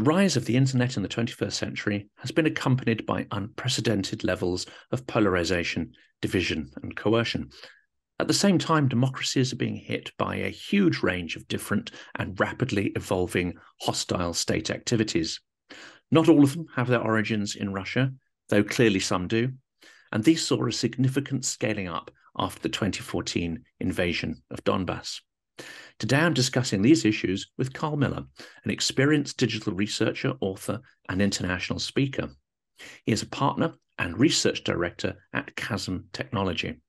The rise of the internet in the 21st century has been accompanied by unprecedented levels of polarization, division, and coercion. At the same time, democracies are being hit by a huge range of different and rapidly evolving hostile state activities. Not all of them have their origins in Russia, though clearly some do, and these saw a significant scaling up after the 2014 invasion of Donbass. Today I'm discussing these issues with Carl Miller, an experienced digital researcher, author, and international speaker. He is a partner and research director at CASM Technology.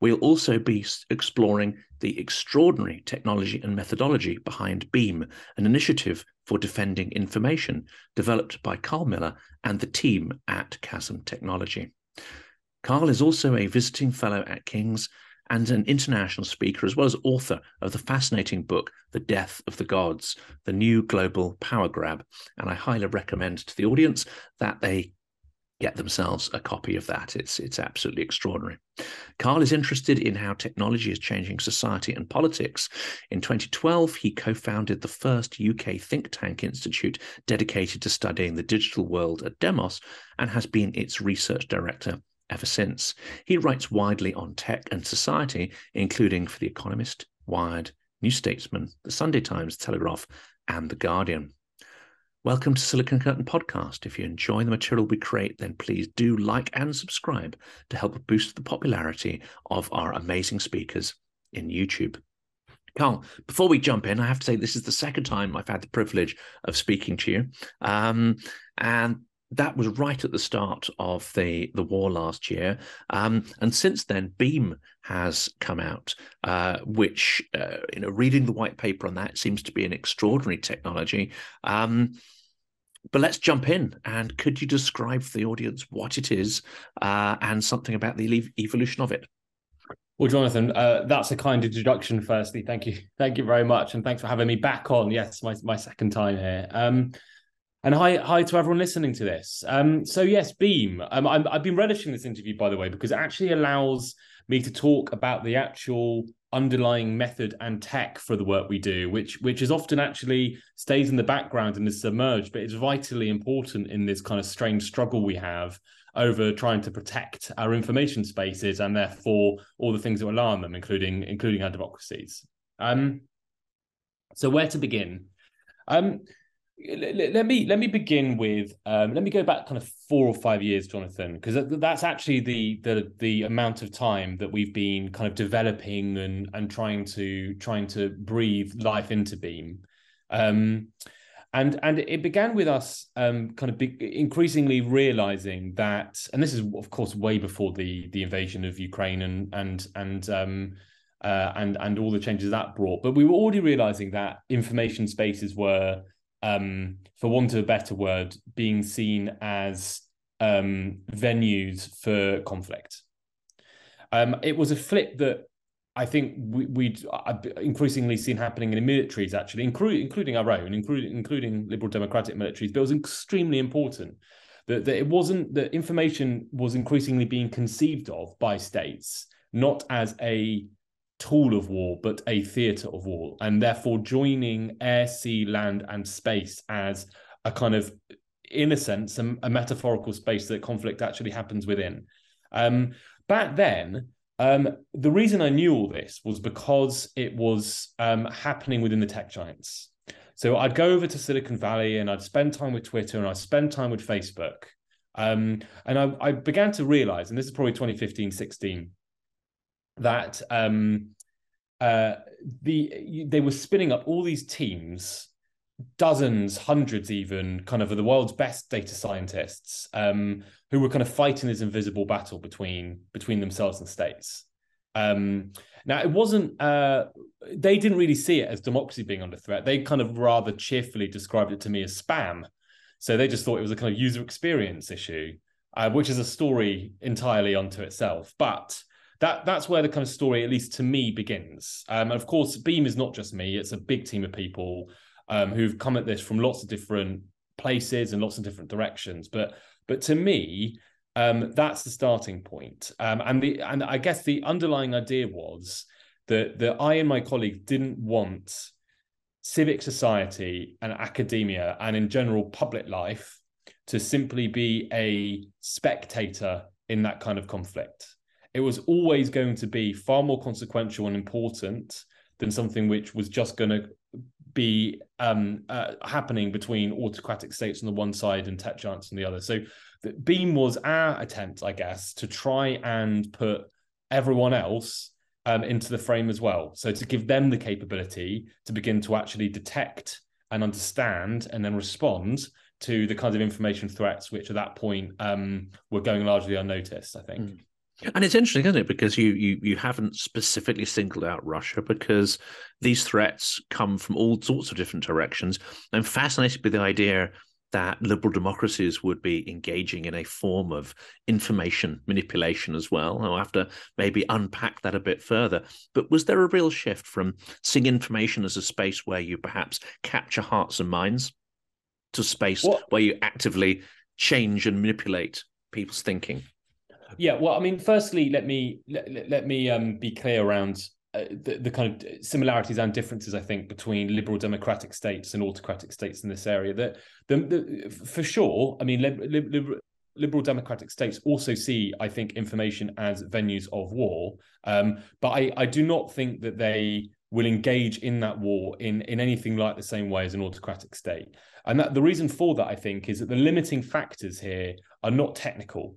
We'll also be exploring the extraordinary technology and methodology behind BEAM, an initiative for defending information developed by Carl Miller and the team at CASM Technology. Carl is also a visiting fellow at King's and an international speaker, as well as author of the fascinating book, The Death of the Gods, the new global power grab. And I highly recommend to the audience that they get themselves a copy of that. It's, it's absolutely extraordinary. Carl is interested in how technology is changing society and politics. In 2012, he co founded the first UK think tank institute dedicated to studying the digital world at Demos and has been its research director ever since. He writes widely on tech and society, including for The Economist, Wired, New Statesman, The Sunday Times, Telegraph, and The Guardian. Welcome to Silicon Curtain Podcast. If you enjoy the material we create, then please do like and subscribe to help boost the popularity of our amazing speakers in YouTube. Carl, before we jump in, I have to say this is the second time I've had the privilege of speaking to you. Um, and that was right at the start of the the war last year, um, and since then, Beam has come out, uh, which uh, you know, reading the white paper on that seems to be an extraordinary technology. Um, but let's jump in, and could you describe for the audience what it is uh, and something about the evolution of it? Well, Jonathan, uh, that's a kind introduction. Firstly, thank you, thank you very much, and thanks for having me back on. Yes, my my second time here. Um, and hi, hi to everyone listening to this. Um, so yes, Beam. Um, i have been relishing this interview, by the way, because it actually allows me to talk about the actual underlying method and tech for the work we do, which which is often actually stays in the background and is submerged, but it's vitally important in this kind of strange struggle we have over trying to protect our information spaces and therefore all the things that on them, including including our democracies. Um, so where to begin? Um, let me let me begin with um, let me go back kind of four or five years, Jonathan, because that's actually the the the amount of time that we've been kind of developing and and trying to trying to breathe life into Beam. Um, and and it began with us um, kind of be, increasingly realizing that, and this is of course way before the the invasion of Ukraine and and and um, uh, and and all the changes that brought, but we were already realizing that information spaces were um, for want of a better word, being seen as um, venues for conflict. Um, it was a flip that I think we, would increasingly seen happening in the militaries, actually, including including our own, including including liberal democratic militaries. But it was extremely important that, that it wasn't that information was increasingly being conceived of by states not as a tool of war, but a theatre of war, and therefore joining air, sea, land, and space as a kind of, in a sense, a, a metaphorical space that conflict actually happens within. Um, back then, um, the reason I knew all this was because it was um, happening within the tech giants. So I'd go over to Silicon Valley and I'd spend time with Twitter and I'd spend time with Facebook. Um, and I, I, began to realize, and this is probably 2015, 16, that um, uh, the they were spinning up all these teams, dozens, hundreds, even kind of the world's best data scientists, um, who were kind of fighting this invisible battle between between themselves and states. Um, now, it wasn't. Uh, they didn't really see it as democracy being under threat. They kind of rather cheerfully described it to me as spam. So they just thought it was a kind of user experience issue, uh, which is a story entirely unto itself. But that that's where the kind of story, at least to me, begins. Um, and of course, Beam is not just me; it's a big team of people um, who've come at this from lots of different places and lots of different directions. But but to me, um, that's the starting point. Um, and the and I guess the underlying idea was that that I and my colleagues didn't want civic society and academia and in general public life to simply be a spectator in that kind of conflict. It was always going to be far more consequential and important than something which was just going to be um, uh, happening between autocratic states on the one side and tech giants on the other. So, Beam was our attempt, I guess, to try and put everyone else um, into the frame as well. So to give them the capability to begin to actually detect and understand and then respond to the kinds of information threats which at that point um, were going largely unnoticed. I think. Mm. And it's interesting, isn't it? Because you you you haven't specifically singled out Russia because these threats come from all sorts of different directions. I'm fascinated by the idea that liberal democracies would be engaging in a form of information manipulation as well. I'll have to maybe unpack that a bit further. But was there a real shift from seeing information as a space where you perhaps capture hearts and minds to space what? where you actively change and manipulate people's thinking? Yeah, well, I mean, firstly, let me let, let me um, be clear around uh, the, the, kind of similarities and differences, I think, between liberal democratic states and autocratic states in this area. That the, the, for sure, I mean, liberal, liberal democratic states also see, I think, information as venues of war. Um, but I, I do not think that they will engage in that war in, in anything like the same way as an autocratic state. And that the reason for that, I think, is that the limiting factors here are not technical.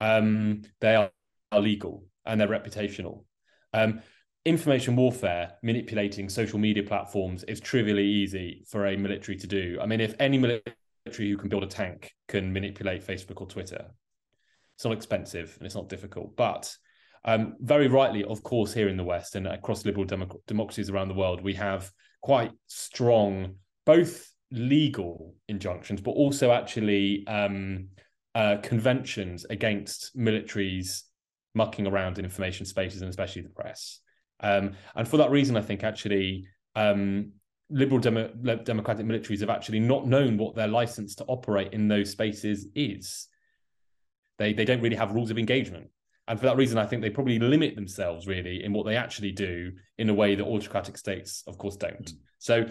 Um, they are, are legal and they're reputational. Um, information warfare, manipulating social media platforms is trivially easy for a military to do. I mean, if any military who can build a tank can manipulate Facebook or Twitter, it's not expensive and it's not difficult. But um, very rightly, of course, here in the West and across liberal democ- democracies around the world, we have quite strong both legal injunctions, but also actually um, uh, conventions against militaries mucking around in information spaces and especially the press. Um, and for that reason, I think actually um, liberal demo- democratic militaries have actually not known what their license to operate in those spaces is. They they don't really have rules of engagement. And for that reason, I think they probably limit themselves really in what they actually do in a way that autocratic states, of course, don't. Mm. So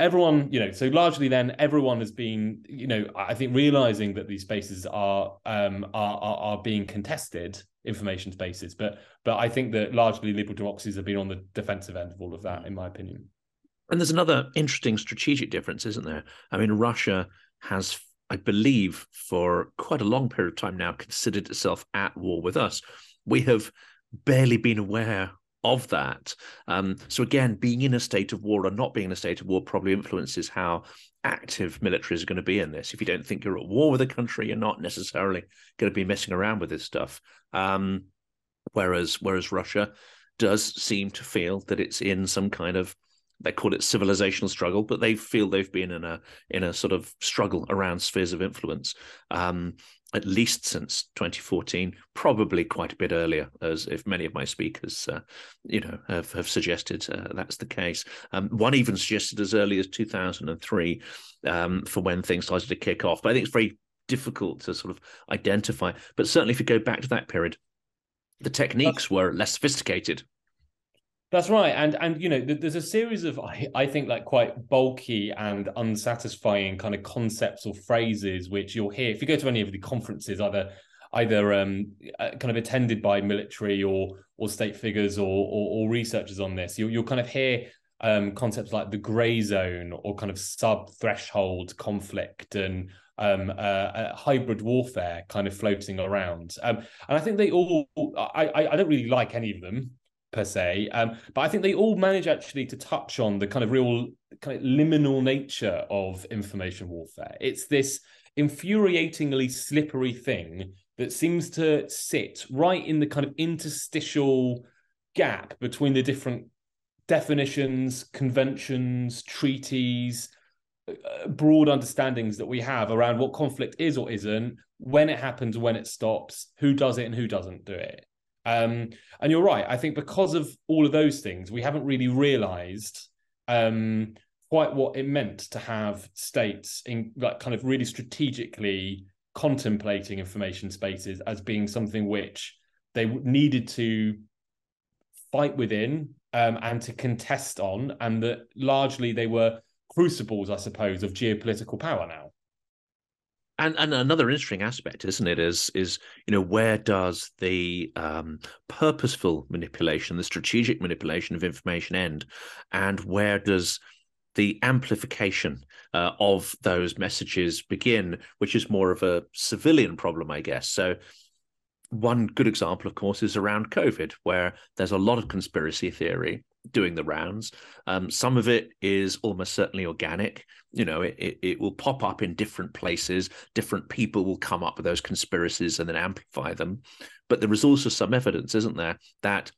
everyone, you know, so largely then everyone has been, you know, I think realizing that these spaces are um, are, are, are being contested information spaces. But but I think that largely liberal democracies have been on the defensive end of all of that, in my opinion. And there's another interesting strategic difference, isn't there? I mean, Russia has, I believe, for quite a long period of time now, considered itself at war with us. We have barely been aware of that. Um, so again, being in a state of war or not being in a state of war probably influences how active militaries are going to be in this. If you don't think you're at war with a country, you're not necessarily going to be messing around with this stuff. Um, whereas whereas Russia does seem to feel that it's in some kind of they call it civilizational struggle, but they feel they've been in a in a sort of struggle around spheres of influence. Um, at least since 2014, probably quite a bit earlier, as if many of my speakers, uh, you know, have, have suggested uh, that's the case. Um, one even suggested as early as 2003 um, for when things started to kick off. But I think it's very difficult to sort of identify. But certainly, if you go back to that period, the techniques were less sophisticated. That's right, and and you know, there's a series of I, I think like quite bulky and unsatisfying kind of concepts or phrases which you'll hear if you go to any of the conferences, either either um, uh, kind of attended by military or or state figures or or, or researchers on this. You'll you'll kind of hear um, concepts like the grey zone or kind of sub threshold conflict and um, uh, uh, hybrid warfare kind of floating around. Um, and I think they all, I, I don't really like any of them per se. Um, but I think they all manage actually to touch on the kind of real kind of liminal nature of information warfare. It's this infuriatingly slippery thing that seems to sit right in the kind of interstitial gap between the different definitions, conventions, treaties, uh, broad understandings that we have around what conflict is or isn't, when it happens, when it stops, who does it and who doesn't do it. Um, and you're right. I think because of all of those things, we haven't really realized um, quite what it meant to have states in like kind of really strategically contemplating information spaces as being something which they needed to fight within um, and to contest on, and that largely they were crucibles, I suppose, of geopolitical power now. And and another interesting aspect, isn't it, is is you know where does the um, purposeful manipulation, the strategic manipulation of information end, and where does the amplification uh, of those messages begin, which is more of a civilian problem, I guess. So one good example, of course, is around COVID, where there's a lot of conspiracy theory doing the rounds. Um, some of it is almost certainly organic. You know, it, it, it, will pop up in different places. Different people will come up with those conspiracies and then amplify them. But there is also some evidence, isn't there, that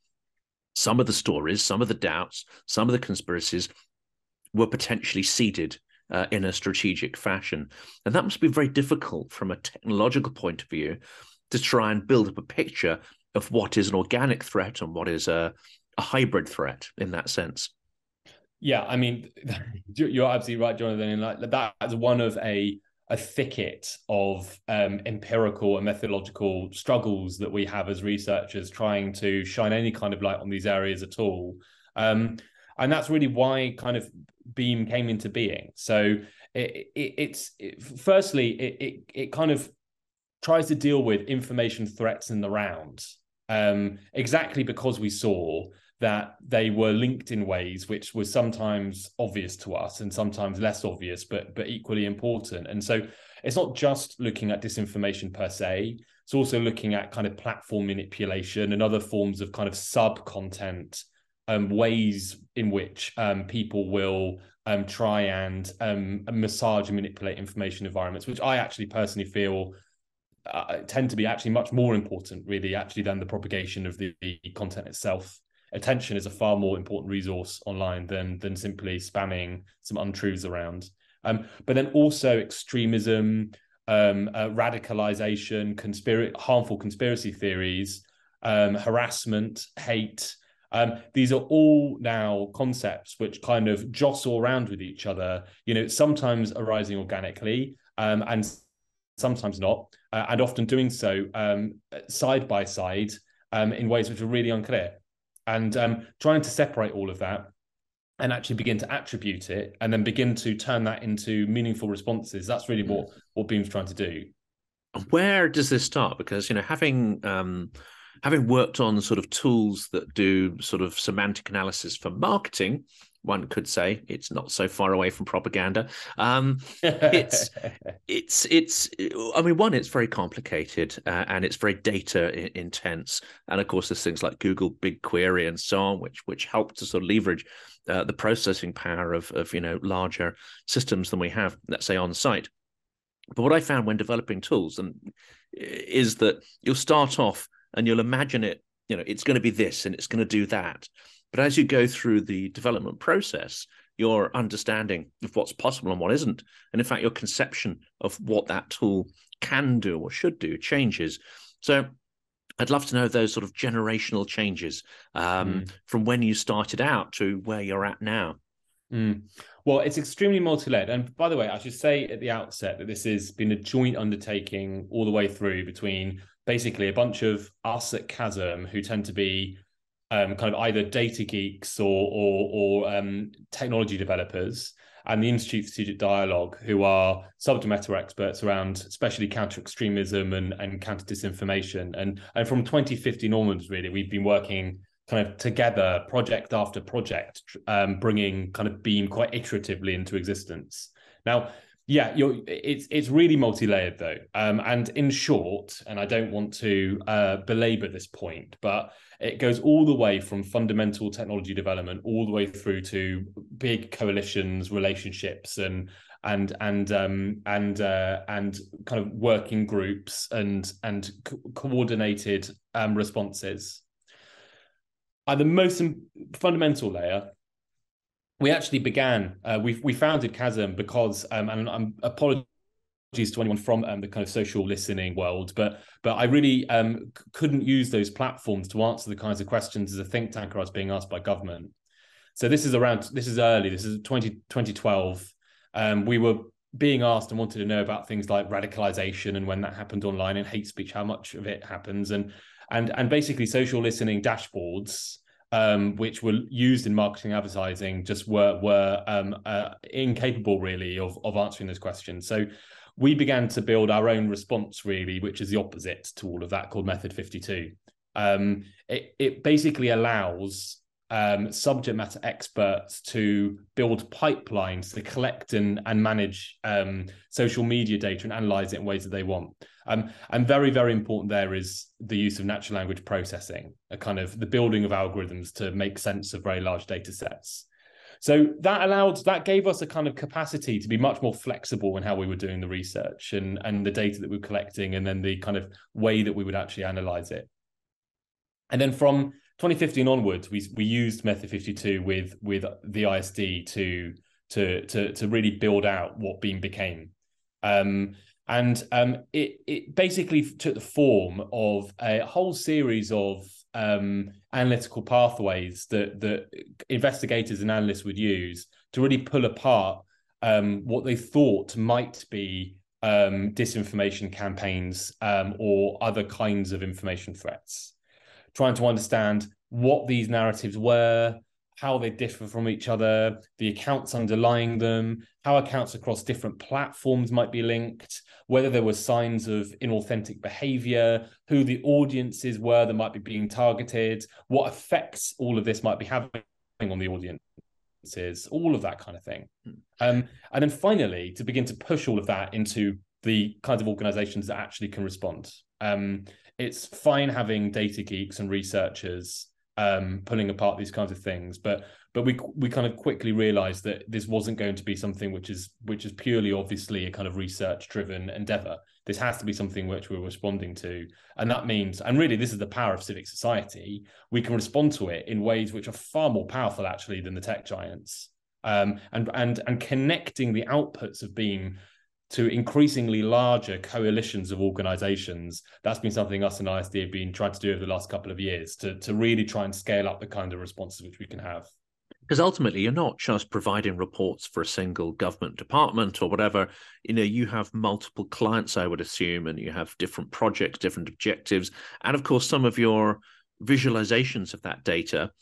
some of the stories, some of the doubts, some of the conspiracies were potentially seeded uh, in a strategic fashion. And that must be very difficult from a technological point of view to try and build up a picture of what is an organic threat and what is a, a hybrid threat in that sense. Yeah, I mean, you're absolutely right, Jonathan. And like that's one of a a thicket of um, empirical and methodological struggles that we have as researchers trying to shine any kind of light on these areas at all. Um, and that's really why kind of Beam came into being. So it, it, it's it, firstly, it, it kind of tries to deal with information threats in the round um, exactly because we saw that they were linked in ways which was sometimes obvious to us and sometimes less obvious but but equally important. And so it's not just looking at disinformation per se it's also looking at kind of platform manipulation and other forms of kind of sub content um, ways in which um, people will um, try and um, massage and manipulate information environments which i actually personally feel uh, tend to be actually much more important, really, actually, than the propagation of the, the, content itself. Attention is a far more important resource online than than simply spamming some untruths around. Um, but then also extremism, um, uh, radicalization, conspiracy, harmful conspiracy theories, um, harassment, hate. Um, these are all now concepts which kind of jostle around with each other. You know, sometimes arising organically, um, and sometimes not, uh, and often doing so um, side by side um, in ways which are really unclear. And um, trying to separate all of that and actually begin to attribute it and then begin to turn that into meaningful responses. That's really what, what Beam's trying to do. Where does this start? Because, you know, having um, having worked on sort of tools that do sort of semantic analysis for marketing, one could say it's not so far away from propaganda. Um, it's it's it's. I mean, one, it's very complicated uh, and it's very data intense, and of course, there's things like Google BigQuery and so on, which which help to sort of leverage uh, the processing power of of you know larger systems than we have, let's say, on site. But what I found when developing tools and is that you'll start off and you'll imagine it. You know, it's going to be this and it's going to do that but as you go through the development process, your understanding of what's possible and what isn't, and in fact, your conception of what that tool can do or should do changes. So I'd love to know those sort of generational changes um, mm. from when you started out to where you're at now. Mm. Well, it's extremely multi-led. And by the way, I should say at the outset that this has been a joint undertaking all the way through between basically a bunch of us at CASM who tend to be um, kind of either data geeks or or, or um, technology developers, and the Institute for Strategic Dialogue, who are subject matter experts around especially counter extremism and, and counter disinformation. And, and from 2015 onwards, really, we've been working kind of together, project after project, um, bringing kind of Beam quite iteratively into existence. Now, yeah, it's it's really multi-layered though, um, and in short, and I don't want to uh, belabor this point, but it goes all the way from fundamental technology development all the way through to big coalitions, relationships, and and and um, and uh, and kind of working groups and and co- coordinated um, responses. At the most fundamental layer, we actually began. Uh, we we founded CASM because, um, and I'm apologies to anyone from um, the kind of social listening world, but but I really um, couldn't use those platforms to answer the kinds of questions as a think tanker I was being asked by government. So this is around this is early. This is 20, 2012. Um, we were being asked and wanted to know about things like radicalization and when that happened online and hate speech, how much of it happens, and and and basically social listening dashboards um, which were used in marketing advertising just were were um, uh, incapable really of of answering those questions. So we began to build our own response really, which is the opposite to all of that, called Method Fifty Two. Um, it it basically allows um, subject matter experts to build pipelines to collect and, and manage um, social media data and analyze it in ways that they want. Um, and very, very important there is the use of natural language processing, a kind of the building of algorithms to make sense of very large data sets. So that allowed that gave us a kind of capacity to be much more flexible in how we were doing the research and and the data that we were collecting, and then the kind of way that we would actually analyze it. And then from 2015 onwards, we we used Method 52 with with the ISD to to to to really build out what Beam became. Um, and um, it it basically took the form of a whole series of um, analytical pathways that that investigators and analysts would use to really pull apart um, what they thought might be um, disinformation campaigns um, or other kinds of information threats trying to understand what these narratives were, how they differ from each other, the accounts underlying them, how accounts across different platforms might be linked, whether there were signs of inauthentic behavior, who the audiences were that might be being targeted, what effects all of this might be having on the audiences, all of that kind of thing. Hmm. Um, and then finally, to begin to push all of that into the kinds of organizations that actually can respond. Um, it's fine having data geeks and researchers um, pulling apart these kinds of things, but but we we kind of quickly realized that this wasn't going to be something which is which is purely obviously a kind of research driven endeavor. This has to be something which we're responding to, and that means, and really, this is the power of civic society. We can respond to it in ways which are far more powerful actually than the tech giants. Um, and and and connecting the outputs of Beam to increasingly larger coalitions of organizations. That's been something us and ISD have been trying to do over the last couple of years to, to really try and scale up the kind of responses which we can have. Because ultimately, you're not just providing reports for a single government department or whatever. You know, you have multiple clients, I would assume, and you have different projects, different objectives. And of course, some of your visualizations of that data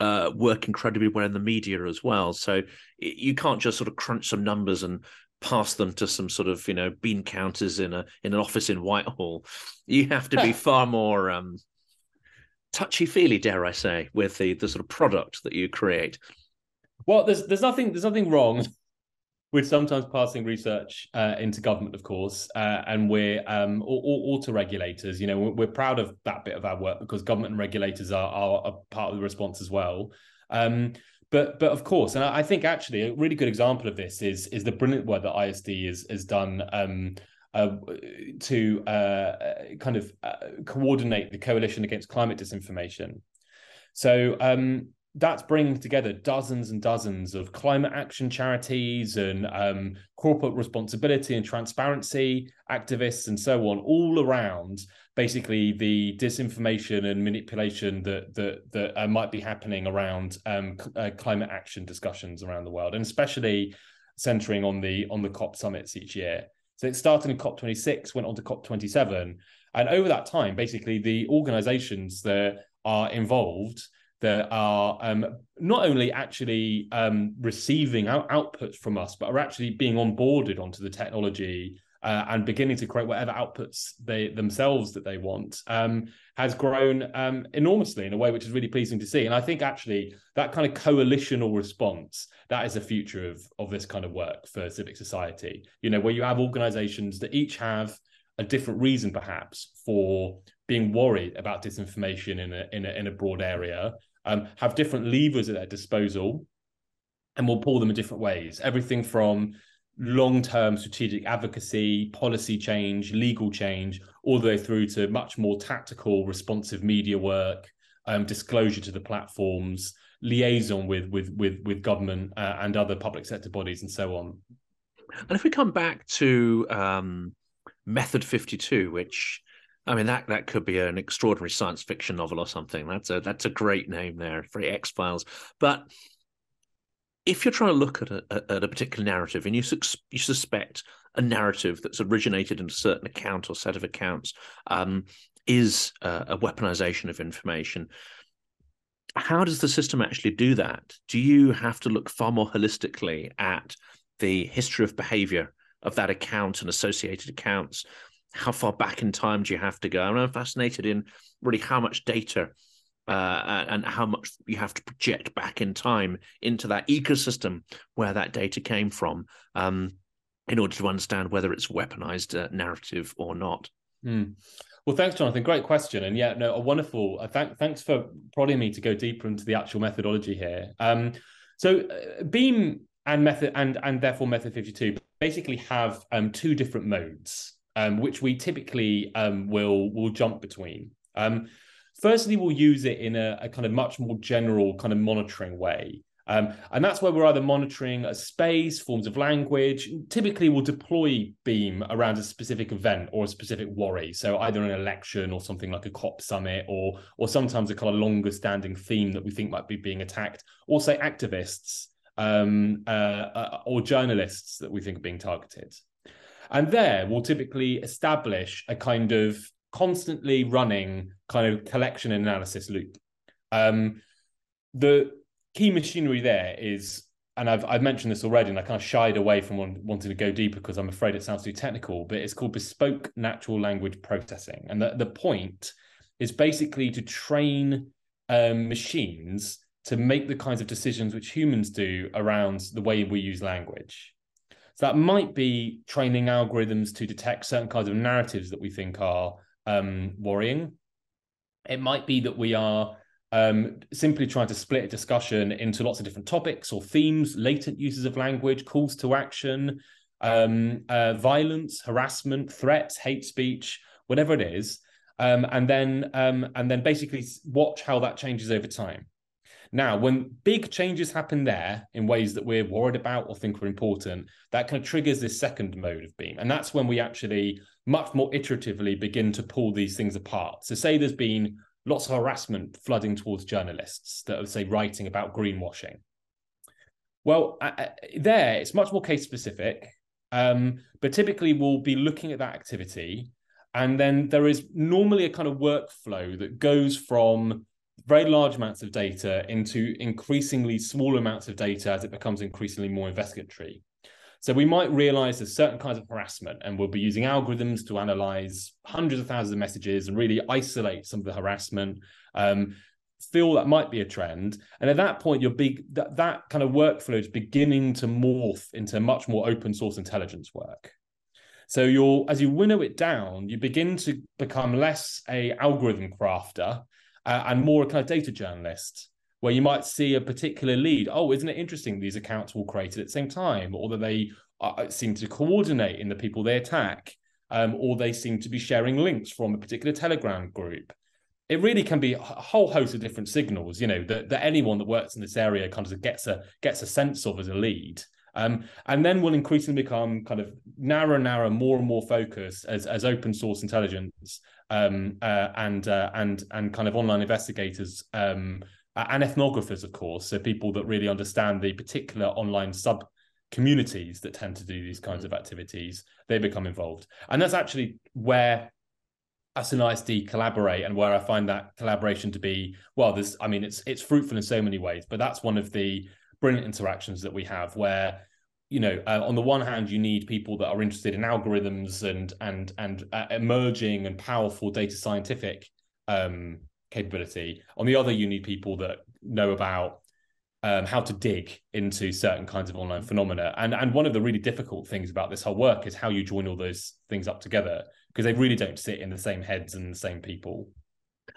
uh, work incredibly well in the media as well. So you can't just sort of crunch some numbers and pass them to some sort of you know bean counters in a in an office in Whitehall. You have to be far more um, touchy feely, dare I say, with the the sort of product that you create. Well, there's there's nothing there's nothing wrong with sometimes passing research uh, into government, of course, uh, and we're um, all auto regulators. You know, we're, we're, proud of that bit of our work because government and regulators are, are a part of the response as well. Um, but but of course, and I, think actually a really good example of this is is the brilliant work that ISD is, has done um, uh, to uh, kind of uh, coordinate the coalition against climate disinformation. So um, that's bringing together dozens and dozens of climate action charities and um, corporate responsibility and transparency activists and so on all around basically the disinformation and manipulation that that that uh, might be happening around um, uh, climate action discussions around the world, and especially centering on the on the COP summits each year. So it started in COP 26, went on to COP 27, and over that time, basically the organisations that are involved that are um, not only actually um, receiving out- outputs from us, but are actually being onboarded onto the technology uh, and beginning to create whatever outputs they themselves that they want um, has grown um, enormously in a way which is really pleasing to see. And I think actually that kind of coalitional response that is the future of of this kind of work for civic society. You know, where you have organisations that each have a different reason perhaps for being worried about disinformation in a in a, in a broad area, um, have different levers at their disposal, and will pull them in different ways. Everything from long-term strategic advocacy, policy change, legal change, all the way through to much more tactical, responsive media work, um, disclosure to the platforms, liaison with with with with government uh, and other public sector bodies, and so on. And if we come back to um, Method Fifty Two, which I mean that that could be an extraordinary science fiction novel or something. That's a that's a great name there, very X Files, but if you're trying to look at a, at a particular narrative and you, you suspect a narrative that's originated in a certain account or set of accounts um, is uh, a weaponization of information, how does the system actually do that? Do you have to look far more holistically at the history of behavior of that account and associated accounts? How far back in time do you have to go? And I'm fascinated in really how much data uh, and how much you have to project back in time into that ecosystem where that data came from um, in order to understand whether it's weaponized uh, narrative or not. Mm. Well, thanks, Jonathan. Great question, and yeah, no, a wonderful. Uh, th- thanks for prodding me to go deeper into the actual methodology here. Um, so, uh, Beam and method and and therefore method 52 basically have um, two different modes, um, which we typically um, will will jump between. Um, firstly, we'll use it in a, a kind of much more general kind of monitoring way. Um, and that's where we're either monitoring a space, forms of language. Typically, we'll deploy Beam around a specific event or a specific worry. So either an election or something like a COP summit, or or sometimes a kind of longer standing theme that we think might be being attacked, or say activists um, uh, uh, or journalists that we think are being targeted. And there, we'll typically establish a kind of constantly running kind of collection and analysis loop. Um, the key machinery there is, and I've I've mentioned this already, and I kind of shied away from wanting to go deeper because I'm afraid it sounds too technical. But it's called bespoke natural language processing, and the the point is basically to train um, machines to make the kinds of decisions which humans do around the way we use language. So that might be training algorithms to detect certain kinds of narratives that we think are um, worrying. It might be that we are um, simply trying to split a discussion into lots of different topics or themes, latent uses of language, calls to action, um, uh, violence, harassment, threats, hate speech, whatever it is, um, and then um, and then basically watch how that changes over time. Now, when big changes happen there in ways that we're worried about or think are important, that kind of triggers this second mode of beam, and that's when we actually much more iteratively begin to pull these things apart. So, say there's been lots of harassment flooding towards journalists that are, say, writing about greenwashing. Well, uh, there it's much more case specific, um, but typically we'll be looking at that activity, and then there is normally a kind of workflow that goes from very large amounts of data into increasingly small amounts of data as it becomes increasingly more investigatory. So we might realize there's certain kinds of harassment, and we'll be using algorithms to analyze hundreds of thousands of messages and really isolate some of the harassment. Um, feel that might be a trend, and at that point, your big that, that kind of workflow is beginning to morph into much more open source intelligence work. So you'll as you winnow it down, you begin to become less a algorithm crafter uh, and more a kind of data journalist where you might see a particular lead. Oh, isn't it interesting? These accounts were created at the same time, or that they uh, seem to coordinate in the people they attack, um, or they seem to be sharing links from a particular Telegram group. It really can be a whole host of different signals, you know, that, that anyone that works in this area kind of gets a gets a sense of as a lead. Um, and then will increasingly become kind of narrow, narrower, more and more focused as, as open source intelligence um, uh, and uh, and and kind of online investigators um, and ethnographers, of course, so people that really understand the particular online sub communities that tend to do these kinds of activities, they become involved. And that's actually where us and ISD collaborate and where I find that collaboration to be, well, there's I mean it's it's fruitful in so many ways, but that's one of the brilliant interactions that we have where you know uh, on the one hand you need people that are interested in algorithms and and and uh, emerging and powerful data scientific um, capability. On the other, you need people that know about um, how to dig into certain kinds of online phenomena. And and one of the really difficult things about this whole work is how you join all those things up together because they really don't sit in the same heads and the same people.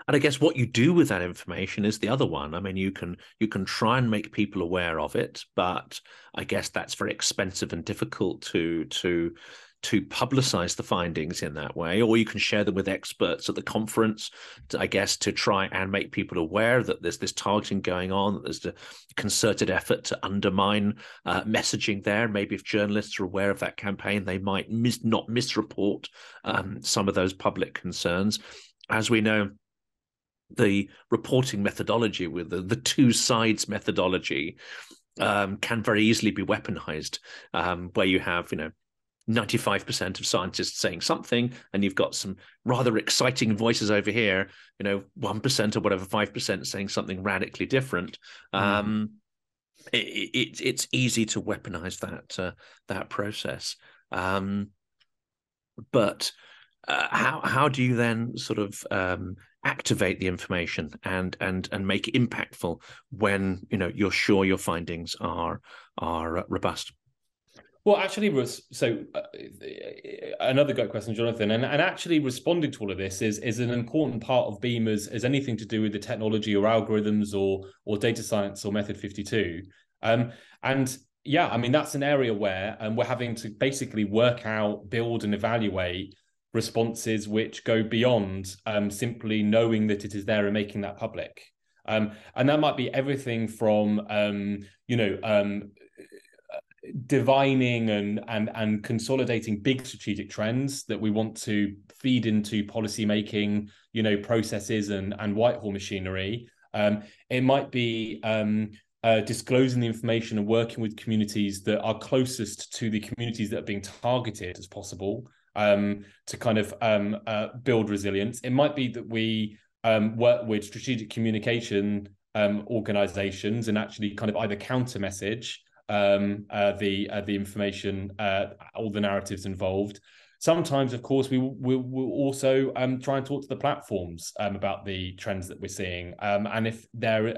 And I guess what you do with that information is the other one. I mean, you can you can try and make people aware of it, but I guess that's very expensive and difficult to to to publicize the findings in that way, or you can share them with experts at the conference, I guess, to try and make people aware that there's this targeting going on, that there's a concerted effort to undermine uh, messaging there. Maybe if journalists are aware of that campaign, they might mis- not misreport um, some of those public concerns. As we know, the reporting methodology with the, the two sides methodology um, can very easily be weaponized, um, where you have, you know, 95% of scientists saying something and you've got some rather exciting voices over here you know 1% or whatever 5% saying something radically different mm. um, it, it, it's easy to weaponize that uh, that process um, but uh, how how do you then sort of um, activate the information and and and make it impactful when you know you're sure your findings are are robust. Well, actually, so uh, another great question, Jonathan, and, and actually responding to all of this is is an important part of Beam as, as anything to do with the technology or algorithms or or data science or Method Fifty Two, um, and yeah, I mean that's an area where um, we're having to basically work out, build, and evaluate responses which go beyond um, simply knowing that it is there and making that public. Um, and that might be everything from um, you know um, divining and and and consolidating big strategic trends that we want to feed into policy making you know processes and and whitehall machinery um, it might be um, uh, disclosing the information and working with communities that are closest to the communities that are being targeted as possible um, to kind of um, uh, build resilience. It might be that we um, work with strategic communication um, organizations and actually kind of either counter message um, uh, the uh, the information, uh, all the narratives involved. Sometimes, of course, we will we'll also um, try and talk to the platforms about the trends that we're seeing, and if they're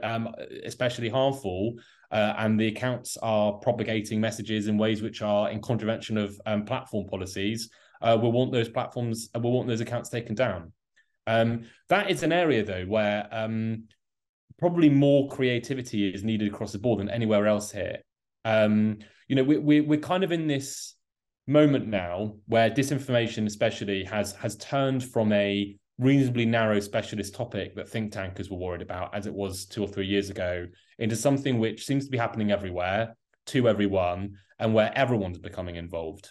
especially harmful, uh, and the accounts are propagating messages in ways which are in contravention of um, platform policies, uh, want those platforms, we'll want those accounts taken down. that is an area, though, where probably more creativity is needed across the board than anywhere else here. Um, you know, we, we, we're kind of in this moment now where disinformation, especially, has has turned from a reasonably narrow specialist topic that think tankers were worried about, as it was two or three years ago, into something which seems to be happening everywhere, to everyone, and where everyone's becoming involved.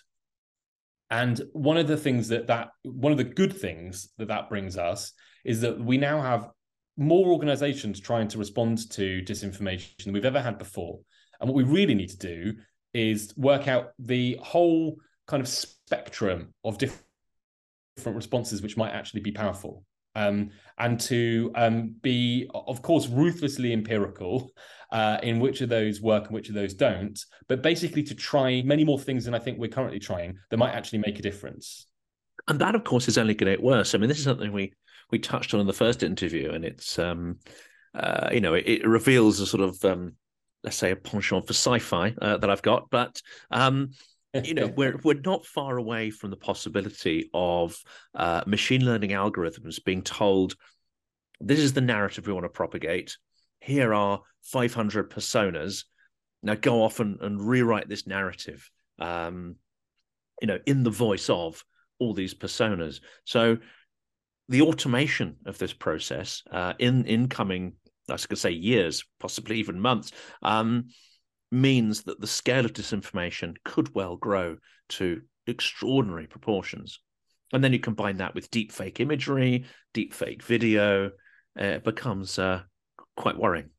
And one of the things that that one of the good things that that brings us is that we now have more organizations trying to respond to disinformation than we've ever had before. And what we really need to do is work out the whole kind of spectrum of different responses which might actually be powerful. Um, and to um, be, of course, ruthlessly empirical uh, in which of those work and which of those don't, but basically to try many more things than I think we're currently trying that might actually make a difference. And that, of course, is only going to get worse. I mean, this is something we we touched on in the first interview, and it's um, uh, you know it, it, reveals a sort of um, let's say a penchant for sci-fi uh, that I've got, but um, you know we're we're not far away from the possibility of uh, machine learning algorithms being told this is the narrative we want to propagate. Here are 500 personas. Now go off and, and rewrite this narrative. Um, you know, in the voice of all these personas. So the automation of this process uh, in incoming I was going to say years, possibly even months, um, means that the scale of disinformation could well grow to extraordinary proportions. And then you combine that with deep fake imagery, deep fake video, uh, it becomes uh, quite worrying.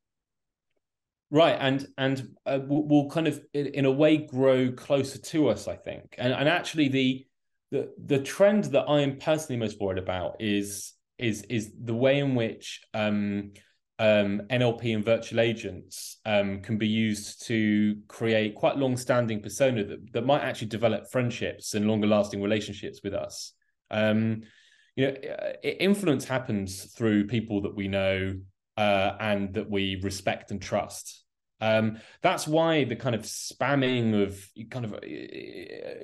Right, and and uh, will kind of in a way grow closer to us, I think. And and actually, the the the trend that I am personally most worried about is is is the way in which um, um, NLP and virtual agents um, can be used to create quite long-standing persona that, that might actually develop friendships and longer-lasting relationships with us. Um, you know, influence happens through people that we know uh, and that we respect and trust. Um, that's why the kind of spamming of kind of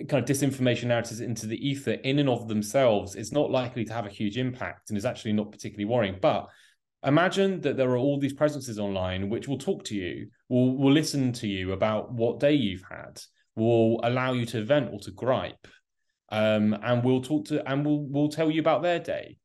kind of disinformation narratives into the ether, in and of themselves, is not likely to have a huge impact and is actually not particularly worrying. But imagine that there are all these presences online which will talk to you, will will listen to you about what day you've had, will allow you to vent or to gripe, um, and will talk to and will will tell you about their day.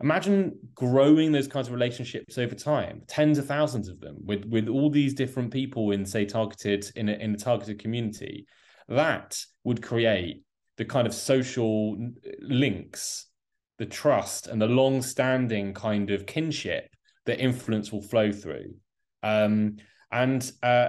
Imagine growing those kinds of relationships over time, tens of thousands of them, with with all these different people in say targeted in a, in a targeted community. That would create the kind of social links, the trust, and the long-standing kind of kinship that influence will flow through. Um, And uh,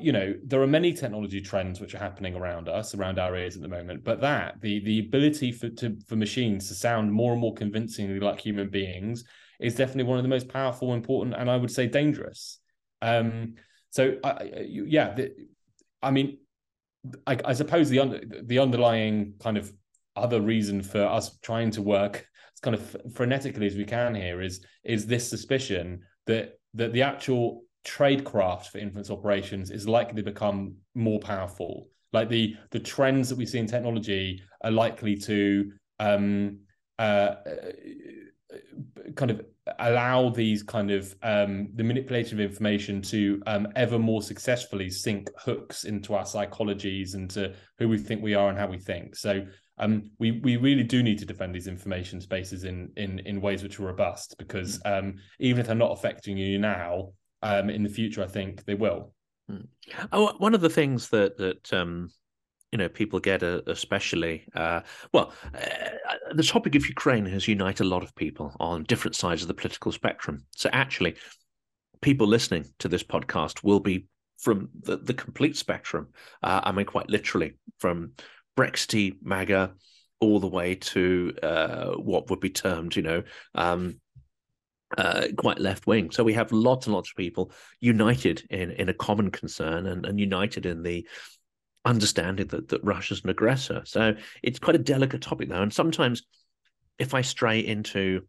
you know, there are many technology trends which are happening around us, around our ears at the moment. But that the the ability for to, for machines to sound more and more convincingly like human beings is definitely one of the most powerful, important, and I would say dangerous. Um, so, I, yeah, the, I mean, I, I suppose the under, the underlying kind of other reason for us trying to work kind of frenetically as we can here is is this suspicion that that the actual tradecraft for influence operations is likely to become more powerful. Like the the trends that we see in technology are likely to um, uh, kind of allow these kind of um, the manipulation of information to um, ever more successfully sink hooks into our psychologies and to who we think we are and how we think. So um, we we really do need to defend these information spaces in in in ways which are robust because mm. um, even if they're not affecting you now, um, in the future, I think they will. Hmm. Oh, one of the things that that um, you know people get, uh, especially uh, well, uh, the topic of Ukraine has united a lot of people on different sides of the political spectrum. So actually, people listening to this podcast will be from the, the complete spectrum. Uh, I mean, quite literally, from Brexit, MAGA, all the way to uh, what would be termed, you know, um, uh, quite left wing. So we have lots and lots of people united in in a common concern and, and united in the understanding that that Russia's an aggressor. So it's quite a delicate topic though, and sometimes if I stray into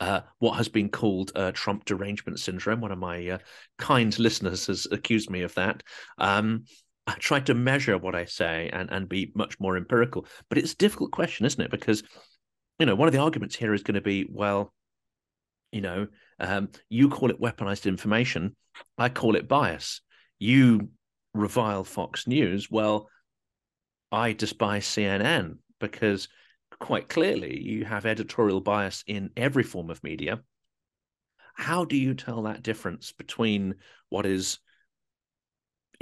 uh, what has been called uh, Trump derangement syndrome. One of my uh, kind listeners has accused me of that. Um, I try to measure what I say and, and be much more empirical, but it's a difficult question, isn't it? Because you know, one of the arguments here is going to be, well, you know, um, you call it weaponized information. I call it bias. You revile Fox News. Well, I despise CNN because quite clearly you have editorial bias in every form of media. How do you tell that difference between what is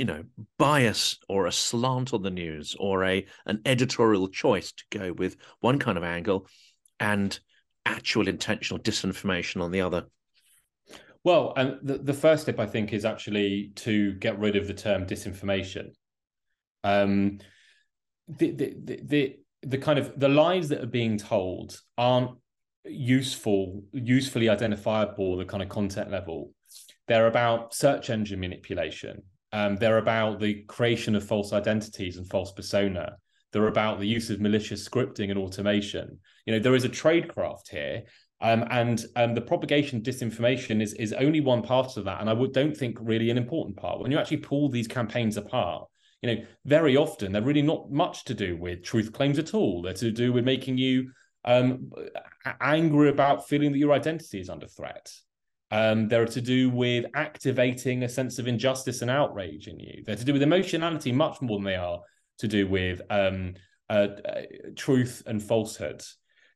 you know bias or a slant on the news or a an editorial choice to go with one kind of angle and actual intentional disinformation on the other? Well, and the, the first step I think is actually to get rid of the term disinformation. Um, the, the, the, the, the kind of the lies that are being told aren't useful, usefully identifiable, the kind of content level. They're about search engine manipulation. Um, they're about the creation of false identities and false persona. They're about the use of malicious scripting and automation. You know, there is a tradecraft here, um, and um, the propagation of disinformation is is only one part of that, and I would, don't think really an important part. When you actually pull these campaigns apart, you know, very often they're really not much to do with truth claims at all. They're to do with making you um, angry about feeling that your identity is under threat. Um, they're to do with activating a sense of injustice and outrage in you. They're to do with emotionality much more than they are to do with um, uh, uh, truth and falsehood.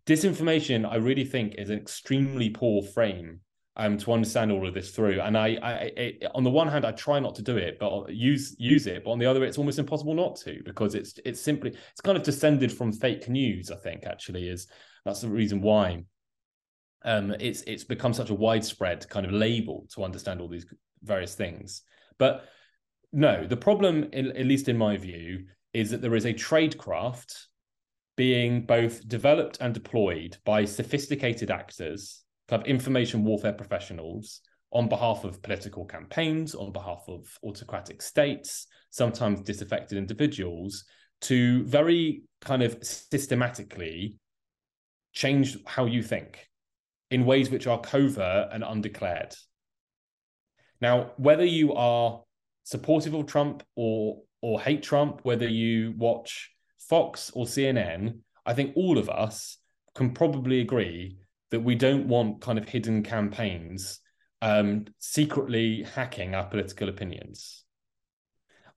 Disinformation, I really think, is an extremely poor frame um, to understand all of this through. And I, I, I, on the one hand, I try not to do it, but use use it. But on the other, it's almost impossible not to because it's it's simply it's kind of descended from fake news. I think actually is that's the reason why um, it's it's become such a widespread kind of label to understand all these various things. But no, the problem, at least in my view, is that there is a tradecraft being both developed and deployed by sophisticated actors, kind of information warfare professionals, on behalf of political campaigns, on behalf of autocratic states, sometimes disaffected individuals, to very kind of systematically change how you think in ways which are covert and undeclared. Now, whether you are supportive of Trump or or hate Trump, whether you watch Fox or CNN, I think all of us can probably agree that we don't want kind of hidden campaigns um, secretly hacking our political opinions.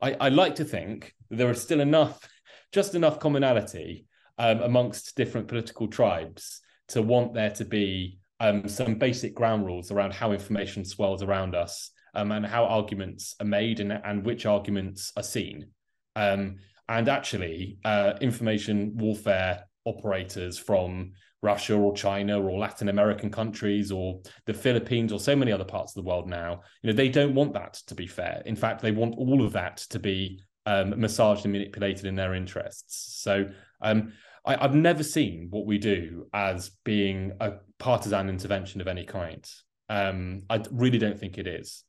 I, I like to think there is still enough, just enough commonality um, amongst different political tribes to want there to be um, some basic ground rules around how information swells around us um, and how arguments are made and, and which arguments are seen. Um, and actually, uh, information warfare operators from Russia or China or Latin American countries or the Philippines or so many other parts of the world now. You know, they don't want that to be fair. In fact, they want all of that to be um, massaged and manipulated in their interests. So um, I, have never seen what we do as being a partisan intervention of any kind. Um, I really don't think it is.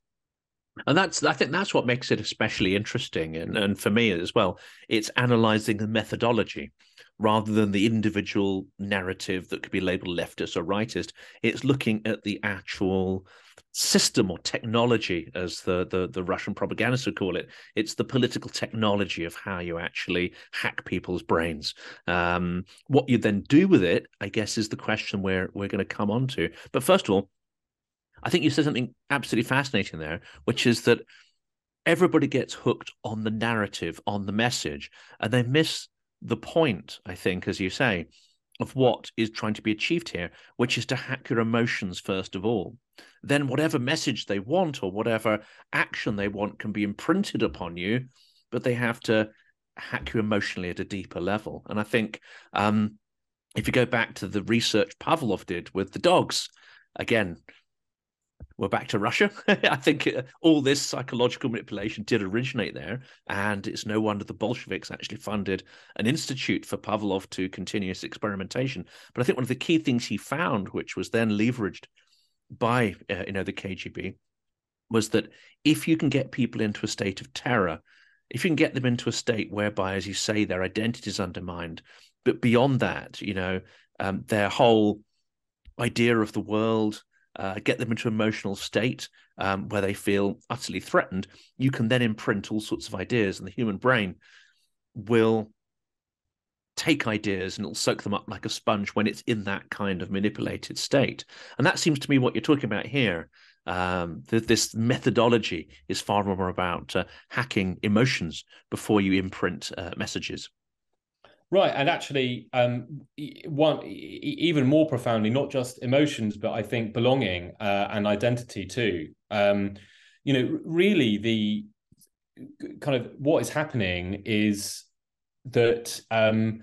And that's I think that's what makes it especially interesting, and, and for me as well, it's analysing the methodology rather than the individual narrative that could be labeled leftist or rightist. It's looking at the actual system or technology, as the, the, the Russian propagandists would call it. It's the political technology of how you actually hack people's brains. Um, what you then do with it, I guess, is the question we're we're going to come on to. But first of all, I think you said something absolutely fascinating there, which is that everybody gets hooked on the narrative, on the message, and they miss the point, I think, as you say, of what is trying to be achieved here, which is to hack your emotions first of all. Then, whatever message they want or whatever action they want can be imprinted upon you, but they have to hack you emotionally at a deeper level. And I think um, if you go back to the research Pavlov did with the dogs, again, we're back to Russia. I think uh, all this psychological manipulation did originate there, and it's no wonder the Bolsheviks actually funded an institute for Pavlov to continuous experimentation. But I think one of the key things he found, which was then leveraged by uh, you know the KGB, was that if you can get people into a state of terror, if you can get them into a state whereby, as you say, their identity is undermined, but beyond that, you know, um, their whole idea of the world uh, get them into an emotional state um, where they feel utterly threatened, you can then imprint all sorts of ideas, and the human brain will take ideas and it'll soak them up like a sponge when it's in that kind of manipulated state. And that seems to me what you're talking about here. Um, this methodology is far more about uh, hacking emotions before you imprint uh, messages. Right, and actually, um, one even more profoundly, not just emotions, but I think belonging uh, and identity too. Um, you know, really, the kind of what is happening is that um,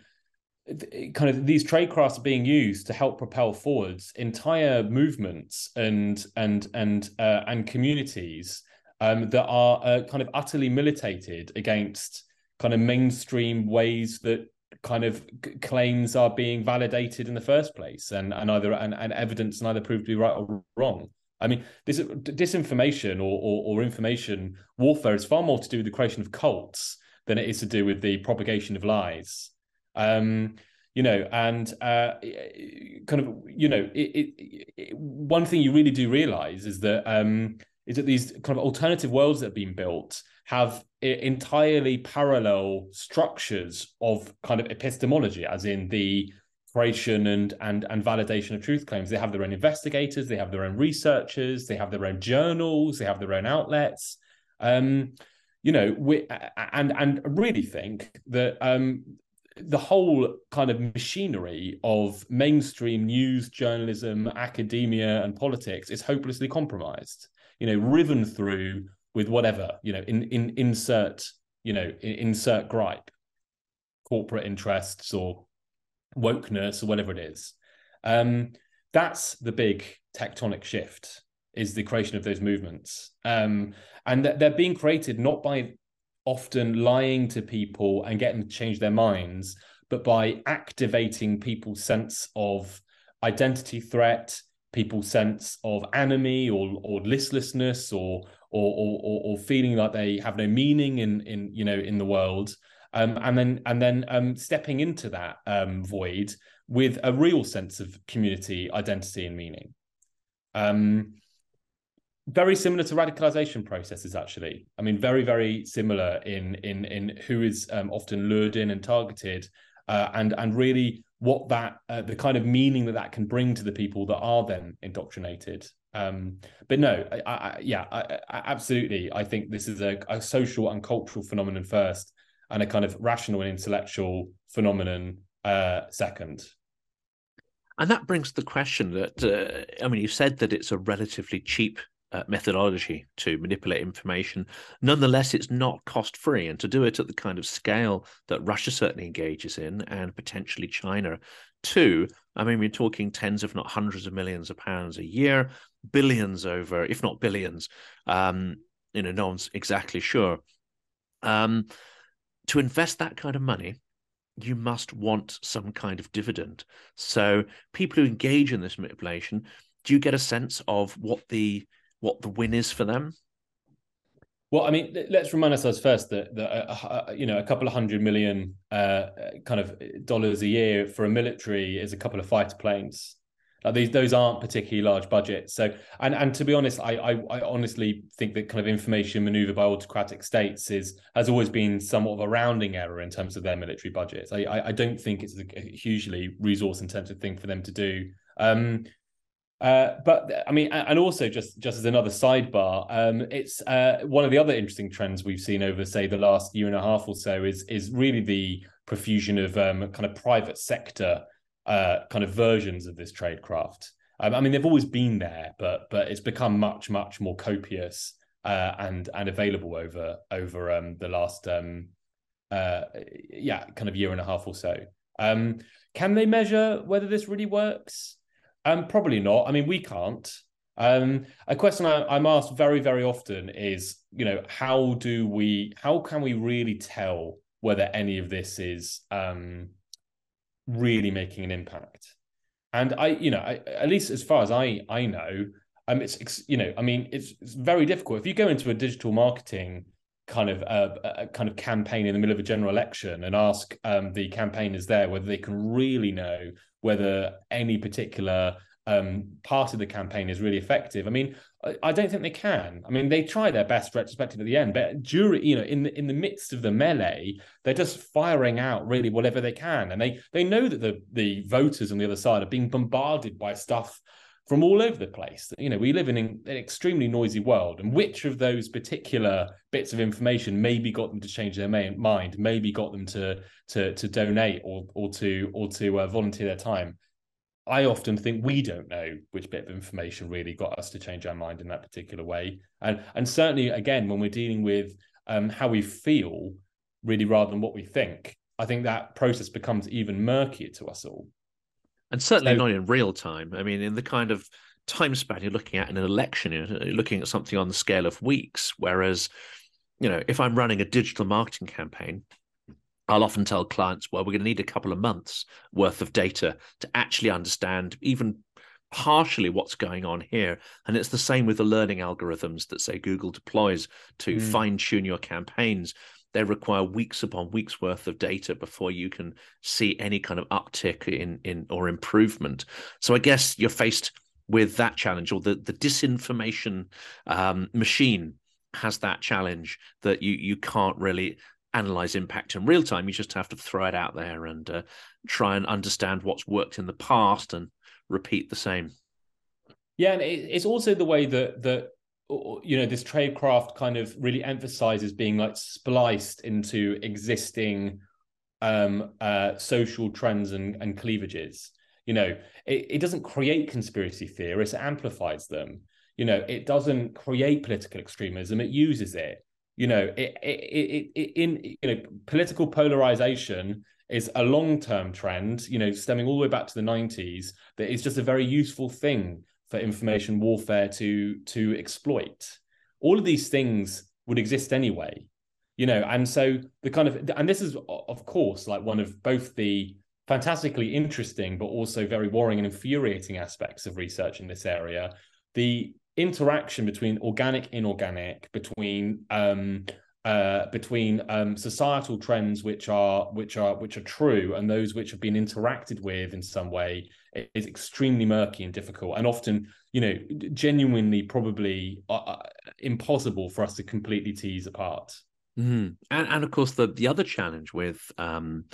kind of these trade crafts are being used to help propel forwards entire movements and and and uh, and communities um, that are uh, kind of utterly militated against kind of mainstream ways that kind of claims are being validated in the first place and, and either and, and evidence and either proved to be right or wrong. I mean this disinformation or, or, or information warfare is far more to do with the creation of cults than it is to do with the propagation of lies. Um, you know and uh, kind of you know it, it, it, one thing you really do realize is that um, is that these kind of alternative worlds that have been built have entirely parallel structures of kind of epistemology, as in the creation and and and validation of truth claims. They have their own investigators, they have their own researchers, they have their own journals, they have their own outlets. Um, you know, we and and really think that um, the whole kind of machinery of mainstream news, journalism, academia, and politics is hopelessly compromised. You know, riven through with whatever you know in in insert you know insert gripe corporate interests or wokeness or whatever it is. Um that's the big tectonic shift is the creation of those movements. Um and they're being created not by often lying to people and getting to change their minds but by activating people's sense of identity threat people's sense of enemy or or listlessness or or, or, or feeling like they have no meaning in in you know in the world. Um, and then and then um, stepping into that um, void with a real sense of community identity and meaning. Um, very similar to radicalization processes actually. I mean very very similar in in in who is um, often lured in and targeted uh, and and really what that uh, the kind of meaning that that can bring to the people that are then indoctrinated um, but no, I, I, yeah, I, absolutely. I think this is a, a, social and cultural phenomenon first, and a kind of rational and intellectual phenomenon uh, second. And that brings the question that uh, I mean, you said that it's a relatively cheap uh, methodology to manipulate information. Nonetheless, it's not cost free. And to do it at the kind of scale that Russia certainly engages in, and potentially China too, I mean, we're talking tens, if not hundreds of millions of pounds a year, billions over, if not billions. Um, you know, no one's exactly sure. Um, to invest that kind of money, you must want some kind of dividend. So people who engage in this manipulation, do you get a sense of what the what the win is for them? Well, I mean, let's remind ourselves first that, that uh, uh, you know a couple of hundred million uh, kind of dollars a year for a military is a couple of fighter planes. Like these, those aren't particularly large budgets. So, and and to be honest, I, I, I honestly think that kind of information maneuver by autocratic states is has always been somewhat of a rounding error in terms of their military budgets. I I, I don't think it's a hugely resource intensive thing for them to do. Um, uh, but I mean, and also just just as another sidebar, um, it's uh, one of the other interesting trends we've seen over, say, the last year and a half or so is is really the profusion of um, kind of private sector uh, kind of versions of this tradecraft. Um, I mean, they've always been there, but but it's become much much more copious uh, and and available over over um, the last um, uh, yeah kind of year and a half or so. Um, can they measure whether this really works? Um, probably not. I mean, we can't. Um, a question I, am asked very, very often is, you know, how do we, how can we really tell whether any of this is um, really making an impact? And I, you know, I, at least as far as I, I know, um, it's, you know, I mean, it's, it's very difficult. If you go into a digital marketing kind of uh, a kind of campaign in the middle of a general election and ask um, the campaigners there whether they can really know whether any particular um, part of the campaign is really effective. I mean, I, don't think they can. I mean, they try their best retrospective at the end, but during you know in the in the midst of the melee, they're just firing out really whatever they can, and they they know that the the voters on the other side are being bombarded by stuff from all over the place. You know, we live in an extremely noisy world, and which of those particular bits of information maybe got them to change their mind, maybe got them to to to donate or or to or to uh, volunteer their time. I often think we don't know which bit of information really got us to change our mind in that particular way, and and certainly again when we're dealing with um, how we feel, really rather than what we think, I think that process becomes even murkier to us all and certainly so, not in real time. I mean, in the kind of time span you're looking at in an election, you're looking at something on the scale of weeks. Whereas, you know, if I'm running a digital marketing campaign, I'll often tell clients, well, we're going to need a couple of months worth of data to actually understand even partially what's going on here. And it's the same with the learning algorithms that, say, Google deploys to mm. fine tune your campaigns they require weeks upon weeks worth of data before you can see any kind of uptick in in or improvement. So I guess you're faced with that challenge, or the the disinformation um, machine has that challenge that you you can't really analyze impact in real time. You just have to throw it out there and uh, try and understand what's worked in the past and repeat the same. Yeah, and it's also the way that that you know this tradecraft kind of really emphasizes being like spliced into existing um uh social trends and, and cleavages. You know it, it doesn't create conspiracy theorists it amplifies them. You know it doesn't create political extremism it uses it. You know it, it, it, it in you know political polarization is a long-term trend you know stemming all the way back to the 90s that is just a very useful thing for information warfare to to exploit. All of these things would exist anyway, you know. And so the kind of and this is of course like one of both the fantastically interesting but also very worrying and infuriating aspects of research in this area. The interaction between organic, inorganic, between um, uh, between um, societal trends which are which are which are true and those which have been interacted with in some way is extremely murky and difficult and often you know genuinely probably uh, uh impossible for us to completely tease apart mm. and, and of course the the other challenge with um,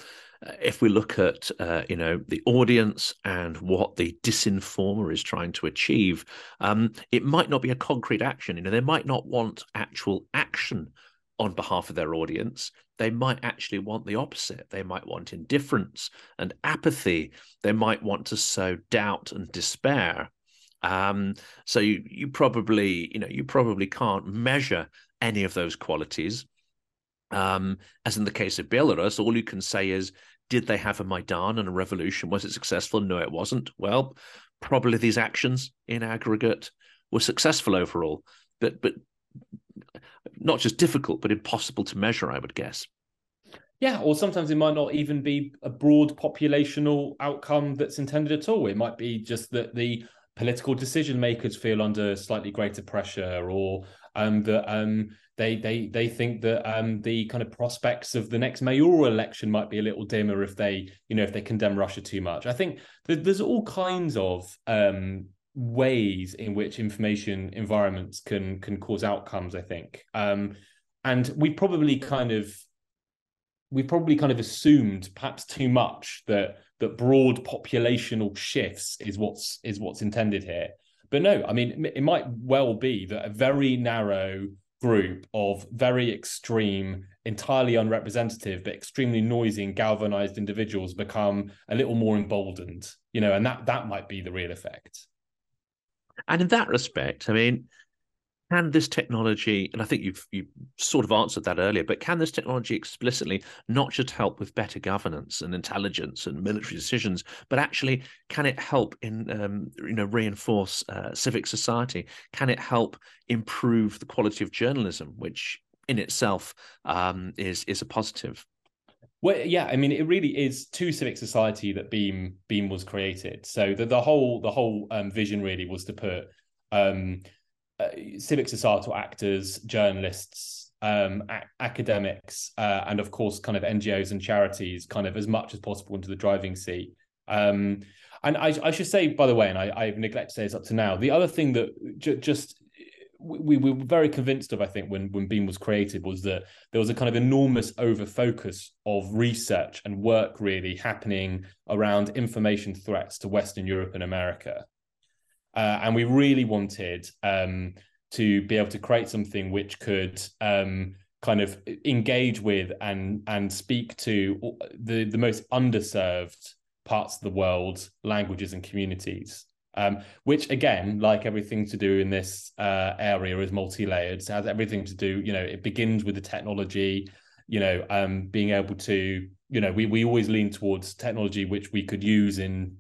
if we look at uh, you know the audience and what the disinformer is trying to achieve um, it might not be a concrete action you know they might not want actual action on behalf of their audience. They might actually want the opposite. They might want indifference and apathy. They might want to sow doubt and despair. Um, so you you probably you know you probably can't measure any of those qualities. Um, as in the case of Belarus, all you can say is, did they have a Maidan and a revolution? Was it successful? No, it wasn't. Well, probably these actions in aggregate were successful overall, but but not just difficult, but impossible to measure, I would guess. Yeah, or sometimes it might not even be a broad populational outcome that's intended at all. It might be just that the political decision makers feel under slightly greater pressure, or um, that um, they they they think that um, the kind of prospects of the next mayoral election might be a little dimmer if they you know if they condemn Russia too much. I think there's all kinds of um, ways in which information environments can can cause outcomes. I think, um, and we probably kind of we probably kind of assumed perhaps too much that that broad populational shifts is what's is what's intended here. But no, I mean it might well be that a very narrow group of very extreme, entirely unrepresentative, but extremely noisy and galvanized individuals become a little more emboldened, you know, and that that might be the real effect. And in that respect, I mean, can this technology, and I think you've you sort of answered that earlier, but can this technology explicitly not just help with better governance and intelligence and military decisions, but actually can it help in um, you know reinforce uh, civic society? Can it help improve the quality of journalism, which in itself um, is is a positive? Well, yeah, I mean, it really is to civic society that Beam Beam was created. So the, the whole the whole um, vision really was to put um, uh, civic societal actors, journalists, um, a- academics, uh, and of course, kind of NGOs and charities, kind of as much as possible into the driving seat. Um, and I, I, should say, by the way, and I, have neglected to say this up to now, the other thing that j- just we, we were very convinced of, I think, when when Beam was created, was that there was a kind of enormous over focus of research and work really happening around information threats to Western Europe and America. Uh, and we really wanted um, to be able to create something which could um, kind of engage with and and speak to the the most underserved parts of the world, languages and communities. Um, which again, like everything to do in this uh, area, is multi-layered. So has everything to do, you know, it begins with the technology, you know, um, being able to, you know, we we always lean towards technology which we could use in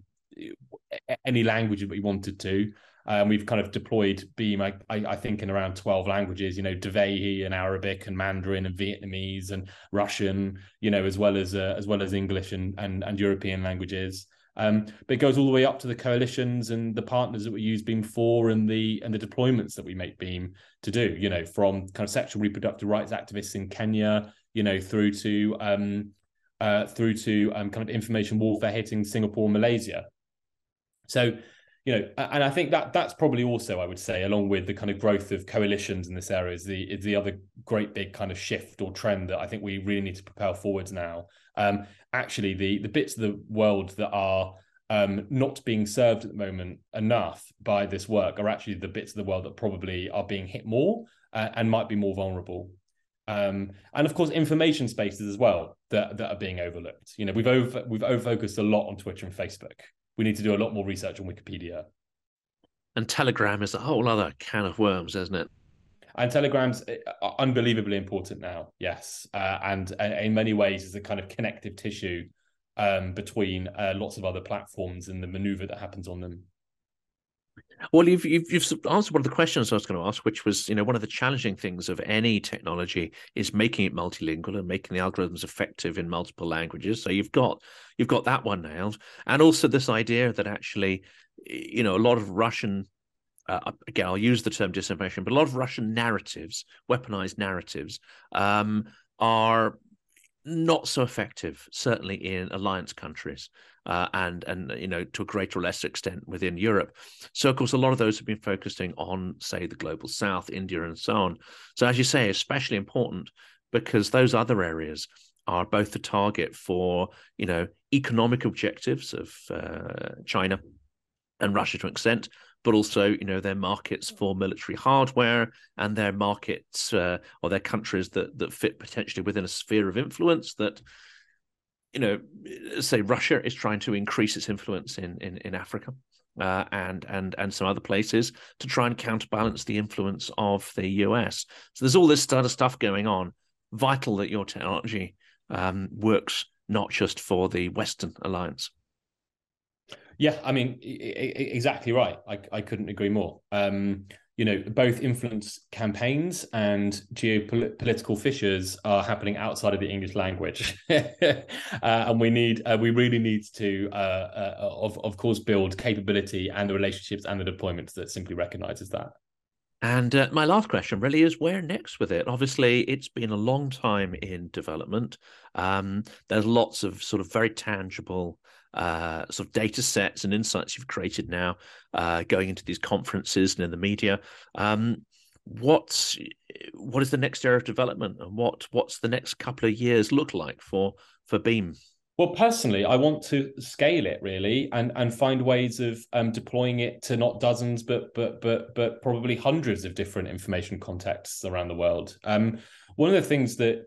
any language that we wanted to. Um, we've kind of deployed Beam, I, I, think, in around 12 languages, you know, Dhivehi and Arabic and Mandarin and Vietnamese and Russian, you know, as well as uh, as well as English and, and, and European languages. Um, but it goes all the way up to the coalitions and the partners that we use Beam for and the and the deployments that we make Beam to do, you know, from kind of sexual reproductive rights activists in Kenya, you know, through to um, uh, through to um, kind of information warfare hitting Singapore and Malaysia. So, you know, and I think that that's probably also, I would say, along with the kind of growth of coalitions in this area, is the is the other great big kind of shift or trend that I think we really need to propel forwards now. Um, actually, the the bits of the world that are um, not being served at the moment enough by this work are actually the bits of the world that probably are being hit more uh, and might be more vulnerable. Um, and of course, information spaces as well that, that are being overlooked. You know, we've over we've over focused a lot on Twitter and Facebook we need to do a lot more research on Wikipedia. And Telegram is a whole other can of worms, isn't it? And Telegram's uh, unbelievably important now, yes, uh, and uh, in many ways is a kind of connective tissue um, between uh, lots of other platforms and the maneuver that happens on them. Well, you've, you've, you've answered one of the questions I was going to ask, which was, you know, one of the challenging things of any technology is making it multilingual and making the algorithms effective in multiple languages. So you've got you've got that one nailed, and also this idea that actually, you know, a lot of Russian uh, again, I'll use the term disinformation, but a lot of Russian narratives, weaponized narratives, um, are not so effective, certainly in alliance countries uh, and and you know to a greater or lesser extent within Europe. So of course, a lot of those have been focusing on, say, the global South, India, and so on. So as you say, especially important because those other areas are both the target for you know economic objectives of uh, China and Russia to an extent, but also you know their markets for military hardware and their markets uh, or their countries that that fit potentially within a sphere of influence that you know, say Russia is trying to increase its influence in in, in Africa. uh, and and and some other places to try and counterbalance the influence of the US. So there's all this sort of stuff going on. Vital that your technology um, works not just for the Western alliance. Yeah, I mean, exactly right. I, I couldn't agree more. Um, you know, both influence campaigns and geopolitical fissures are happening outside of the English language, uh, and we need, uh, we really need to, uh, uh, of of course, build capability and the relationships and the deployments that simply recognises that. And uh, my last question really is where next with it? Obviously, it's been a long time in development. Um, there's lots of sort of very tangible uh, sort of data sets and insights you've created now uh, going into these conferences and in the media. Um, what's what is the next area of development and what what's the next couple of years look like for for Beam? Well, personally, I want to scale it really and and find ways of um, deploying it to not dozens, but but but but probably hundreds of different information contexts around the world. Um, one of the things that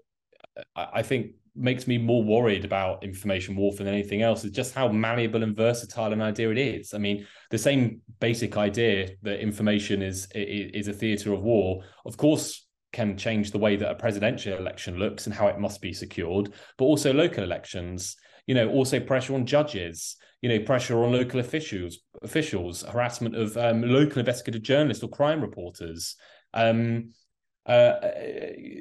I think makes me more worried about information warfare than anything else is just how malleable and versatile an idea it is. I mean, the same basic idea that information is is a theater of war, of course, can change the way that a presidential election looks and how it must be secured, but also local elections. You know, also pressure on judges. You know, pressure on local officials, officials, harassment of um, local investigative journalists or crime reporters. Um, uh,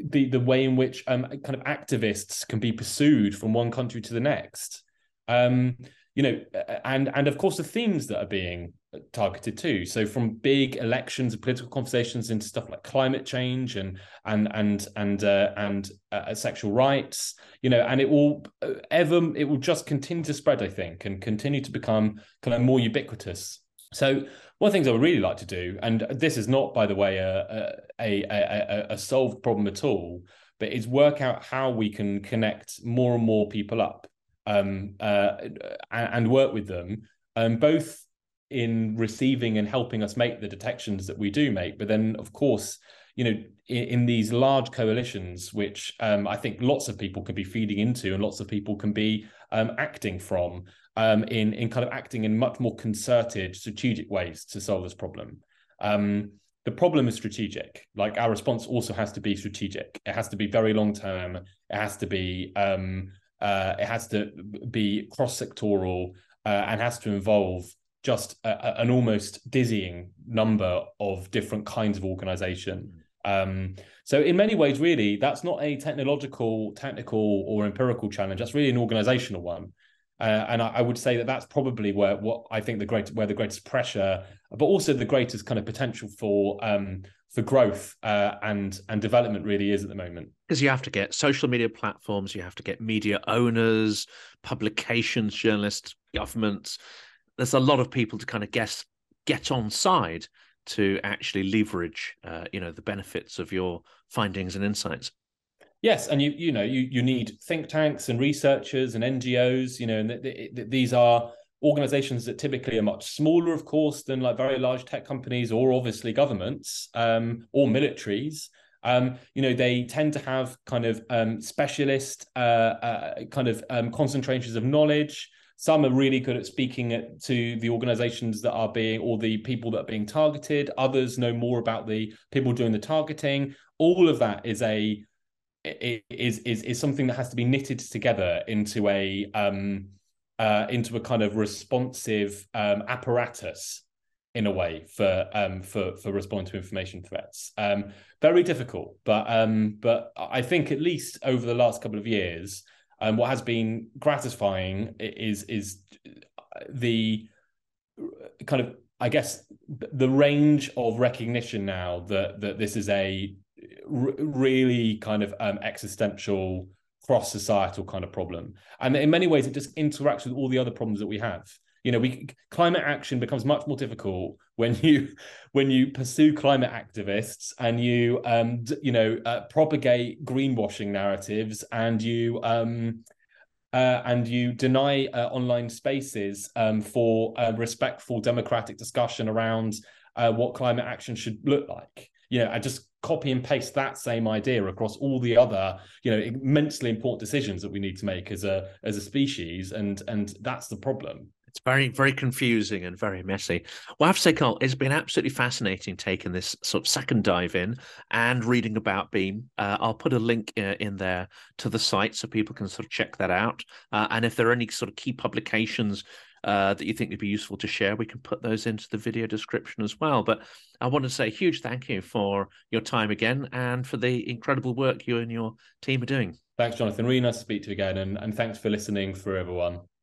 the the way in which um, kind of activists can be pursued from one country to the next. Um, you know, and and of course the themes that are being targeted too. So from big elections and political conversations into stuff like climate change and and and and uh, and uh, sexual rights. You know, and it will uh, ever it will just continue to spread, I think, and continue to become kind of more ubiquitous. So one of the things I would really like to do, and this is not, by the way, a a, a, a solved problem at all, but is work out how we can connect more and more people up um, uh, and, work with them, um, both in receiving and helping us make the detections that we do make, but then, of course, you know, in, in these large coalitions, which um, I think lots of people can be feeding into and lots of people can be um, acting from um, in in kind of acting in much more concerted, strategic ways to solve this problem. Um, the problem is strategic. Like our response also has to be strategic. It has to be very long term. It has to be um, uh, it has to be cross sectoral uh, and has to involve just a, a, an almost dizzying number of different kinds of organization. Um, so in many ways, really, that's not a technological, technical, or empirical challenge. That's really an organizational one. Uh, and I, I, would say that that's probably where what I think the great where the greatest pressure, but also the greatest kind of potential for um, for growth uh, and and development really is at the moment. Because you have to get social media platforms, you have to get media owners, publications, journalists, governments. There's a lot of people to kind of guess get on side to actually leverage, uh, you know, the benefits of your findings and insights. Yes, and you you know you you need think tanks and researchers and NGOs. You know, and th- th- these are organizations that typically are much smaller, of course, than like very large tech companies or obviously governments um, or militaries. Um, you know, they tend to have kind of um, specialist uh, uh, kind of um, concentrations of knowledge. Some are really good at speaking to the organizations that are being or the people that are being targeted. Others know more about the people doing the targeting. All of that is a is is is something that has to be knitted together into a um uh into a kind of responsive um apparatus in a way for um for for responding to information threats. Um very difficult but um but i think at least over the last couple of years um what has been gratifying is is the kind of i guess the range of recognition now that that this is a really kind of um, existential cross societal kind of problem. And in many ways it just interacts with all the other problems that we have. You know we climate action becomes much more difficult when you when you pursue climate activists and you um you know uh, propagate greenwashing narratives and you um uh, and you deny uh, online spaces um, for respectful democratic discussion around uh, what climate action should look like you know, I just copy and paste that same idea across all the other, you know, immensely important decisions that we need to make as a as a species, and and that's the problem. It's very, very confusing and very messy. Well, I have to say, Carl, it's been absolutely fascinating taking this sort of second dive in and reading about Beam. Uh, I'll put a link uh, in there to the site so people can sort of check that out. Uh, and if there are any sort of key publications uh, that you think would be useful to share, we can put those into the video description as well. But I want to say a huge thank you for your time again and for the incredible work you and your team are doing. Thanks, Jonathan. Really nice to speak to you again. And, and thanks for listening for everyone.